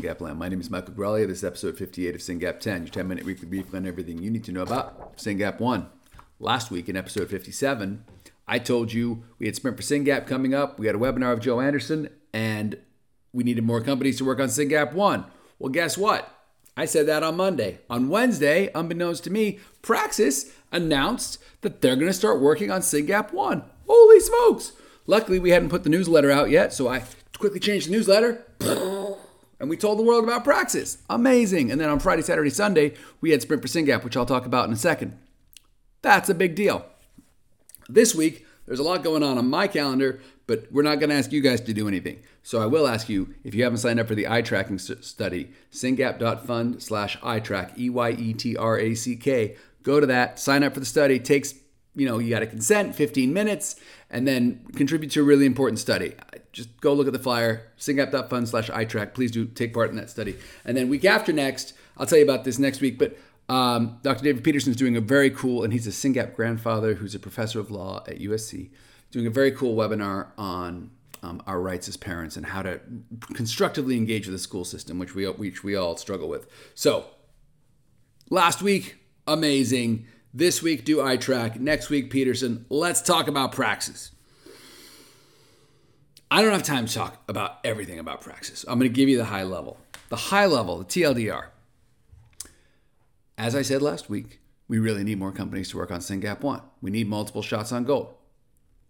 SYNGAP Land. My name is Michael Graglia. This is episode 58 of SYNGAP 10, your 10 minute weekly brief on everything you need to know about SYNGAP 1. Last week in episode 57, I told you we had Sprint for SYNGAP coming up. We had a webinar of Joe Anderson, and we needed more companies to work on SYNGAP 1. Well, guess what? I said that on Monday. On Wednesday, unbeknownst to me, Praxis announced that they're going to start working on SYNGAP 1. Holy smokes! Luckily, we hadn't put the newsletter out yet, so I quickly changed the newsletter. And we told the world about Praxis. Amazing. And then on Friday, Saturday, Sunday, we had Sprint for SYNGAP, which I'll talk about in a second. That's a big deal. This week, there's a lot going on on my calendar, but we're not going to ask you guys to do anything. So I will ask you, if you haven't signed up for the eye tracking study, syngap.fund slash eye track, E Y E T R A C K, go to that, sign up for the study. Takes you know, you got to consent, 15 minutes, and then contribute to a really important study. Just go look at the flyer, syngap.fund slash eyetrack. Please do take part in that study. And then week after next, I'll tell you about this next week, but um, Dr. David Peterson is doing a very cool, and he's a SYNGAP grandfather who's a professor of law at USC, doing a very cool webinar on um, our rights as parents and how to constructively engage with the school system, which we, which we all struggle with. So, last week, amazing. This week, do I track? Next week, Peterson. Let's talk about Praxis. I don't have time to talk about everything about Praxis. I'm going to give you the high level. The high level, the TLDR. As I said last week, we really need more companies to work on SYNGAP 1. We need multiple shots on goal.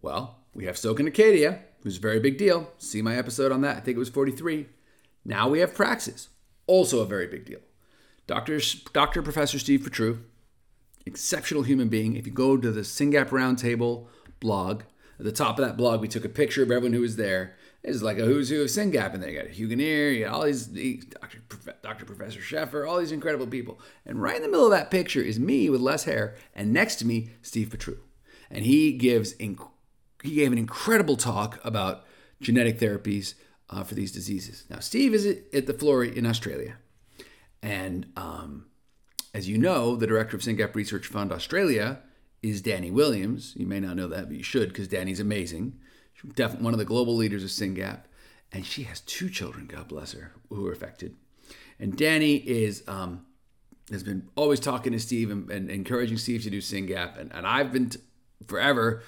Well, we have Stoke and Acadia, who's a very big deal. See my episode on that. I think it was 43. Now we have Praxis, also a very big deal. Dr. Dr. Professor Steve Petrou, exceptional human being. If you go to the Singap Roundtable blog, at the top of that blog, we took a picture of everyone who was there. It's like a who's who of Singap, and they got Huganir, you got all these, Dr. Dr. Professor Scheffer, all these incredible people. And right in the middle of that picture is me with less hair, and next to me, Steve Petrou. And he gives inc- he gave an incredible talk about genetic therapies uh, for these diseases. Now, Steve is at the Florey in Australia, and um, as you know, the director of SYNGAP Research Fund Australia is Danny Williams. You may not know that, but you should because Danny's amazing. She's definitely one of the global leaders of SYNGAP. And she has two children, God bless her, who are affected. And Danny is um, has been always talking to Steve and, and encouraging Steve to do SYNGAP. And, and I've been t- forever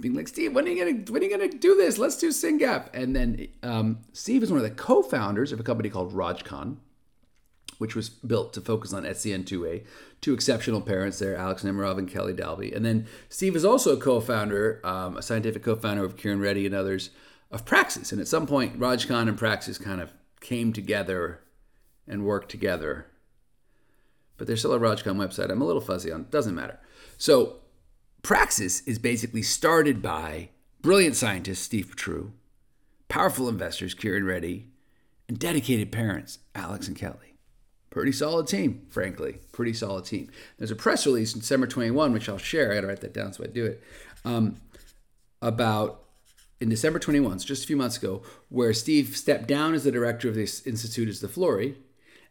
being like, Steve, when are you gonna when are you gonna do this? Let's do SYNGAP. And then um, Steve is one of the co-founders of a company called RogCon, which was built to focus on SCN2A. Two exceptional parents there, Alex Nemerov and Kelly Dalby. And then Steve is also a co-founder, um, a scientific co-founder of Kiran Reddy and others of Praxis. And at some point, RogCon and Praxis kind of came together and worked together. But there's still a RogCon website. I'm a little fuzzy on. Doesn't matter. So Praxis is basically started by brilliant scientists, Steve Petrou, powerful investors, Kiran Reddy, and dedicated parents, Alex and Kelly pretty solid team, frankly. Pretty solid team. There's a press release in December 21, which I'll share. I got to write that down so I do it. Um, about in December 21, so just a few months ago, where Steve stepped down as the director of this institute as the Florey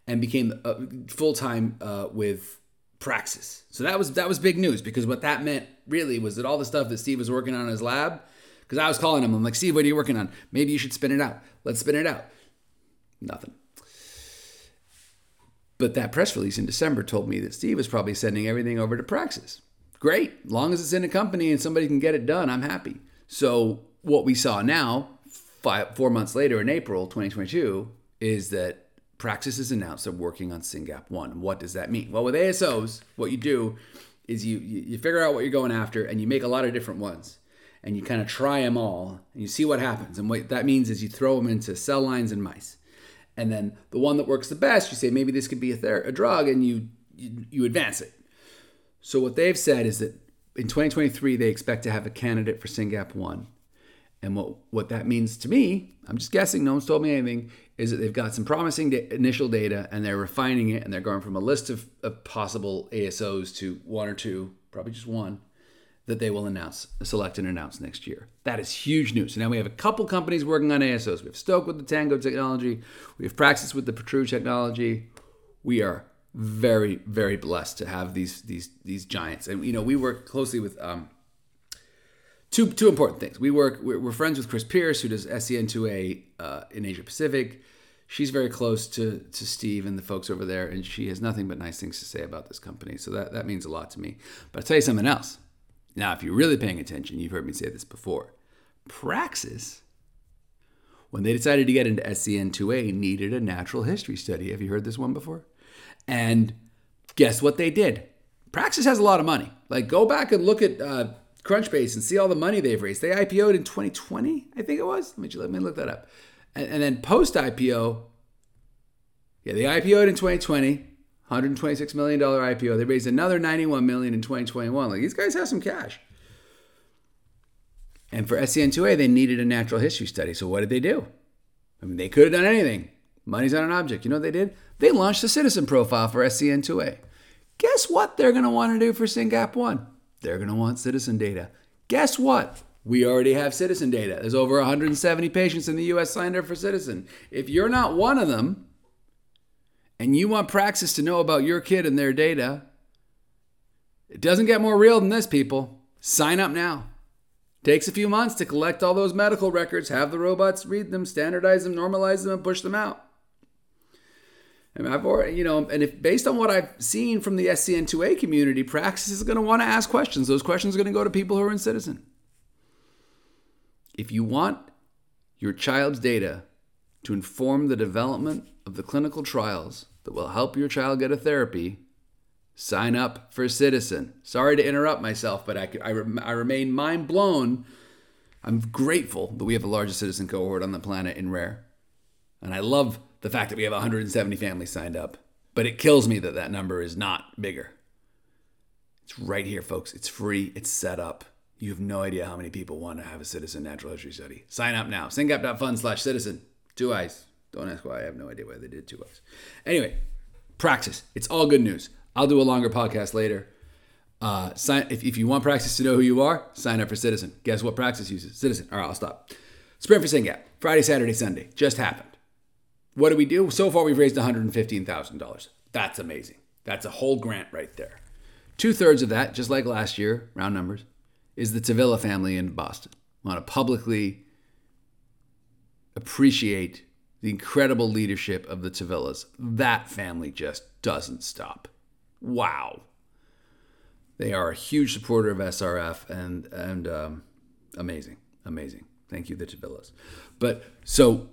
and became uh, full time uh, with Praxis. So that was that was big news because what that meant really was that all the stuff that Steve was working on in his lab, because I was calling him, I'm like, Steve, what are you working on? Maybe you should spin it out. Let's spin it out. Nothing. But that press release in December told me that Steve was probably sending everything over to Praxis. Great. Long as it's in a company and somebody can get it done, I'm happy. So, what we saw now, five, four months later in April 2022, is that Praxis has announced they're working on SYNGAP 1. What does that mean? Well, with ASOs, what you do is you, you figure out what you're going after and you make a lot of different ones. And you kind of try them all and you see what happens. And what that means is you throw them into cell lines and mice and then the one that works the best, you say maybe this could be a, ther- a drug, and you, you you advance it. So what they've said is that in 2023 they expect to have a candidate for SYNGAP one, and what what that means to me, I'm just guessing, no one's told me anything, is that they've got some promising da- initial data and they're refining it and they're going from a list of, of possible ASOs to one or two, probably just one, that they will announce, select and announce next year. That is huge news. So now we have a couple companies working on ASOs. We have Stoke with the Tango technology. We have Praxis with the Petrou technology. We are very, very blessed to have these these these giants. And you know, we work closely with um, two two important things. We work we're, we're friends with Chris Pierce, who does SCN2A uh, in Asia Pacific. she's very close to to Steve and the folks over there, and she has nothing but nice things to say about this company. So that that means a lot to me. But I'll tell you something else. Now, if you're really paying attention, you've heard me say this before. Praxis, when they decided to get into SCN2A, needed a natural history study. Have you heard this one before? And guess what they did? Praxis has a lot of money. Like, go back and look at uh, Crunchbase and see all the money they've raised. They IPO'd in 2020, I think it was. Let me, let me look that up. And, and then post IPO, yeah, they IPO'd in 2020, 126 million dollar IPO. They raised another 91 million in 2021. Like these guys have some cash. And for SCN2A, they needed a natural history study. So what did they do? I mean, they could have done anything. Money's on an object. You know what they did? They launched a Ciitizen profile for SCN2A. Guess what they're going to want to do for SYNGAP 1? They're going to want Ciitizen data. Guess what? We already have Ciitizen data. There's over 170 patients in the US signed up for Ciitizen. If you're not one of them, and you want Praxis to know about your kid and their data, it doesn't get more real than this, people. Sign up now. Takes a few months to collect all those medical records, have the robots read them, standardize them, normalize them, and push them out. And I've already, you know, and if based on what I've seen from the SCN2A community, Praxis is going to want to ask questions. Those questions are going to go to people who are in Ciitizen. If you want your child's data to inform the development of the clinical trials that will help your child get a therapy, sign up for Ciitizen. Sorry to interrupt myself, but I, I, I remain mind blown. I'm grateful that we have the largest Ciitizen cohort on the planet in rare. And I love the fact that we have 170 families signed up. But it kills me that that number is not bigger. It's right here, folks. It's free, it's set up. You have no idea how many people want to have a Ciitizen natural history study. Sign up now. SYNGAP.fund slash ciitizen. Two eyes. Don't ask why. I have no idea why they did two eyes. Anyway, Praxis. It's all good news. I'll do a longer podcast later. Uh, sign if, if you want Praxis to know who you are, sign up for Ciitizen. Guess what Praxis uses? Ciitizen. All right, I'll stop. Sprint for SYNGAP. Friday, Saturday, Sunday. Just happened. What do we do? So far, we've raised $115,000. That's amazing. That's a whole grant right there. Two thirds of that, just like last year, round numbers, is the Tavilla family in Boston. I want to publicly appreciate the incredible leadership of the Tavillas. That family just doesn't stop. Wow. They are a huge supporter of SRF and and um, amazing, amazing. Thank you, the Tavillas. But so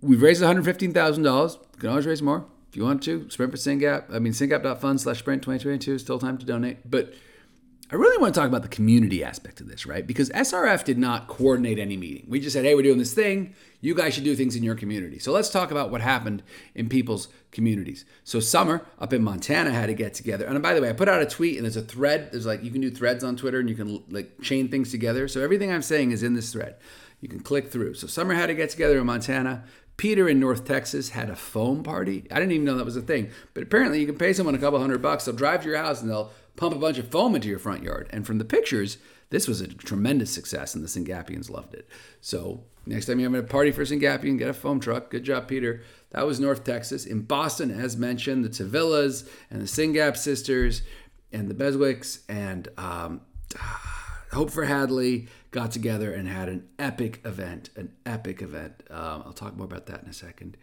we've raised one hundred fifteen thousand dollars. You can always raise more if you want to. Sprint for SYNGAP. I mean, SYNGAP.fund slash sprint 2022. Still time to donate. But I really want to talk about the community aspect of this, right? Because SRF did not coordinate any meeting. We just said, hey, we're doing this thing. You guys should do things in your community. So let's talk about what happened in people's communities. So Summer up in Montana had to get together. And uh, by the way, I put out a tweet and there's a thread. There's like, you can do threads on Twitter and you can like chain things together. So everything I'm saying is in this thread. You can click through. So Summer had to get together in Montana. Peter in North Texas had a foam party. I didn't even know that was a thing. But apparently you can pay someone a couple hundred bucks. They'll drive to your house and they'll pump a bunch of foam into your front yard. And from the pictures, this was a tremendous success, and the Syngapians loved it. So next time you're having a party for Syngapian, get a foam truck. Good job, Peter. That was North Texas. In Boston, as mentioned, the Tavillas and the Singap sisters and the Beswicks and um, Hope for Hadley got together and had an epic event. An epic event. Um, I'll talk more about that in a second.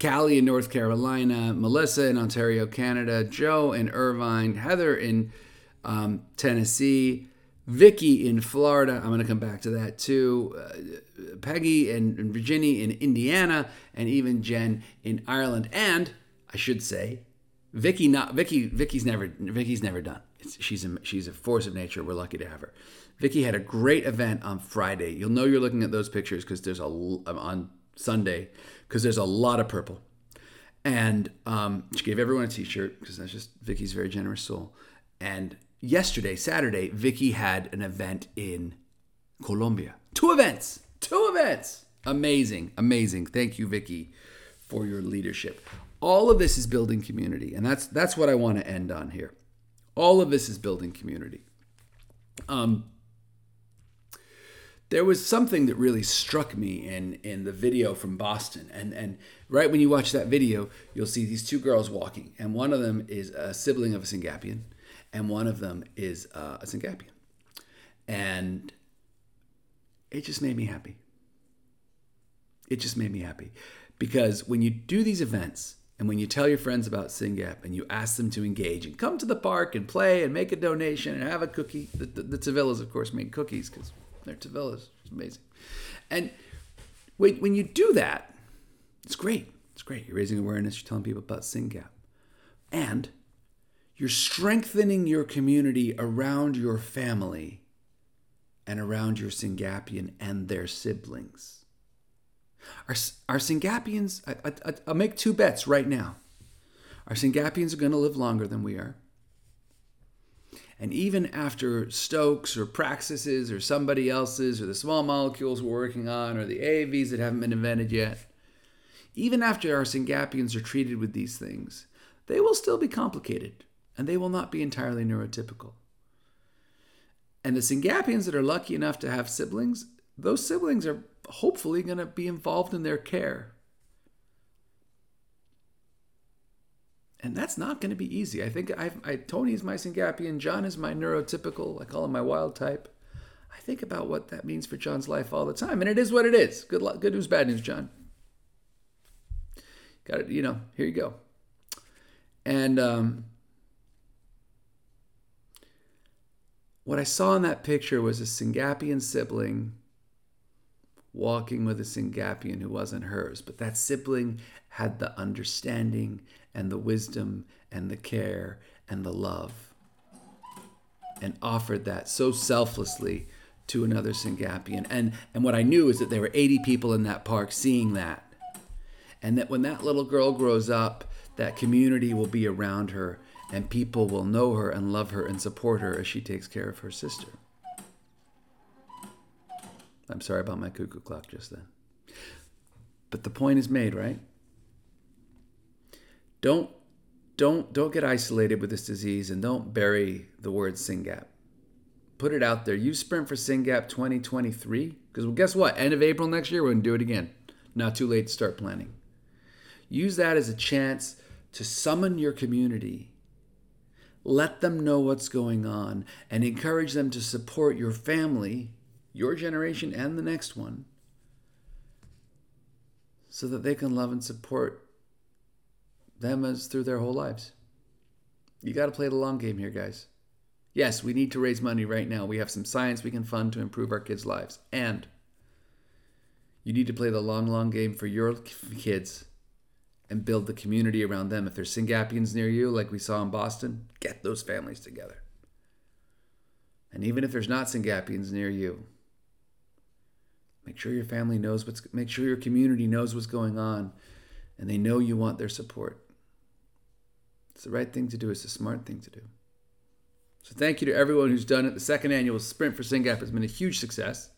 Callie in North Carolina, Melissa in Ontario, Canada, Joe in Irvine, Heather in um, Tennessee, Vicky in Florida. I'm going to come back to that too. Uh, Peggy and, and Virginia in Indiana, and even Jen in Ireland. And I should say, Vicky not Vicky. Vicky's never Vicky's never done. She's a she's a force of nature. We're lucky to have her. Vicky had a great event on Friday. You'll know you're looking at those pictures because there's a on Sunday because there's a lot of purple. And um, she gave everyone a T-shirt because that's just Vicky's very generous soul. And yesterday, Saturday, Vicky had an event in Colombia. Two events. Two events. Amazing, amazing. Thank you, Vicky, for your leadership. All of this is building community, and that's that's what I want to end on here. All of this is building community. Um, there was something that really struck me in in the video from Boston. And and right when you watch that video, you'll see these two girls walking, and one of them is a sibling of a Syngapian, and one of them is uh, a Syngapian. And it just made me happy. It just made me happy Because when you do these events and when you tell your friends about SYNGAP and you ask them to engage and come to the park and play and make a donation and have a cookie, the, the, the Tavillas, of course, make cookies because they're Tavillas. It's amazing. And when, when you do that, it's great. It's great. You're raising awareness, you're telling people about SYNGAP. And you're strengthening your community around your family and around your Syngapian and their siblings. Our, our Syngapians, I, I, I'll make two bets right now. Our Syngapians are going to live longer than we are. And even after Stokes or Praxis's or somebody else's or the small molecules we're working on or the AAVs that haven't been invented yet, even after our Syngapians are treated with these things, they will still be complicated and they will not be entirely neurotypical. And the Syngapians that are lucky enough to have siblings, those siblings are hopefully going to be involved in their care. And that's not going to be easy. I think I've, I, Tony's my Syngapian, John is my neurotypical, I call him my wild type. I think about what that means for John's life all the time, and it is what it is. Good, luck, good news, bad news, John. Got it, you know, here you go. And um, what I saw in that picture was a Syngapian sibling walking with a Syngapian who wasn't hers, but that sibling had the understanding and the wisdom and the care and the love and offered that so selflessly to another Syngapian. And, and what I knew is that there were 80 people in that park seeing that. And that when that little girl grows up, that community will be around her and people will know her and love her and support her as she takes care of her sister. I'm sorry about my cuckoo clock just then. But the point is made, right? Don't don't don't get isolated with this disease and don't bury the word SYNGAP. Put it out there. You sprint for SYNGAP 2023 because well, guess what? End of April next year we're to do it again. Not too late to start planning. Use that as a chance to summon your community. Let them know what's going on and encourage them to support your family your generation and the next one, so that they can love and support them as through their whole lives. You got to play the long game here, guys. Yes, we need to raise money right now. We have some science we can fund to improve our kids' lives. And you need to play the long, long game for your kids and build the community around them. If there's Singapians near you, like we saw in Boston, get those families together. And even if there's not Singapians near you, Make sure your family knows what's make sure your community knows what's going on and they know you want their support. It's the right thing to do, it's a smart thing to do. So thank you to everyone who's done it. The second annual Sprint for Singap has been a huge success.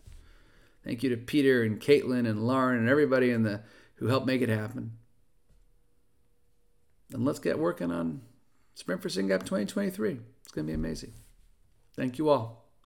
Thank you to Peter and Caitlin and Lauren and everybody in the who helped make it happen. And let's get working on Sprint for Singap 2023. It's going to be amazing. Thank you all.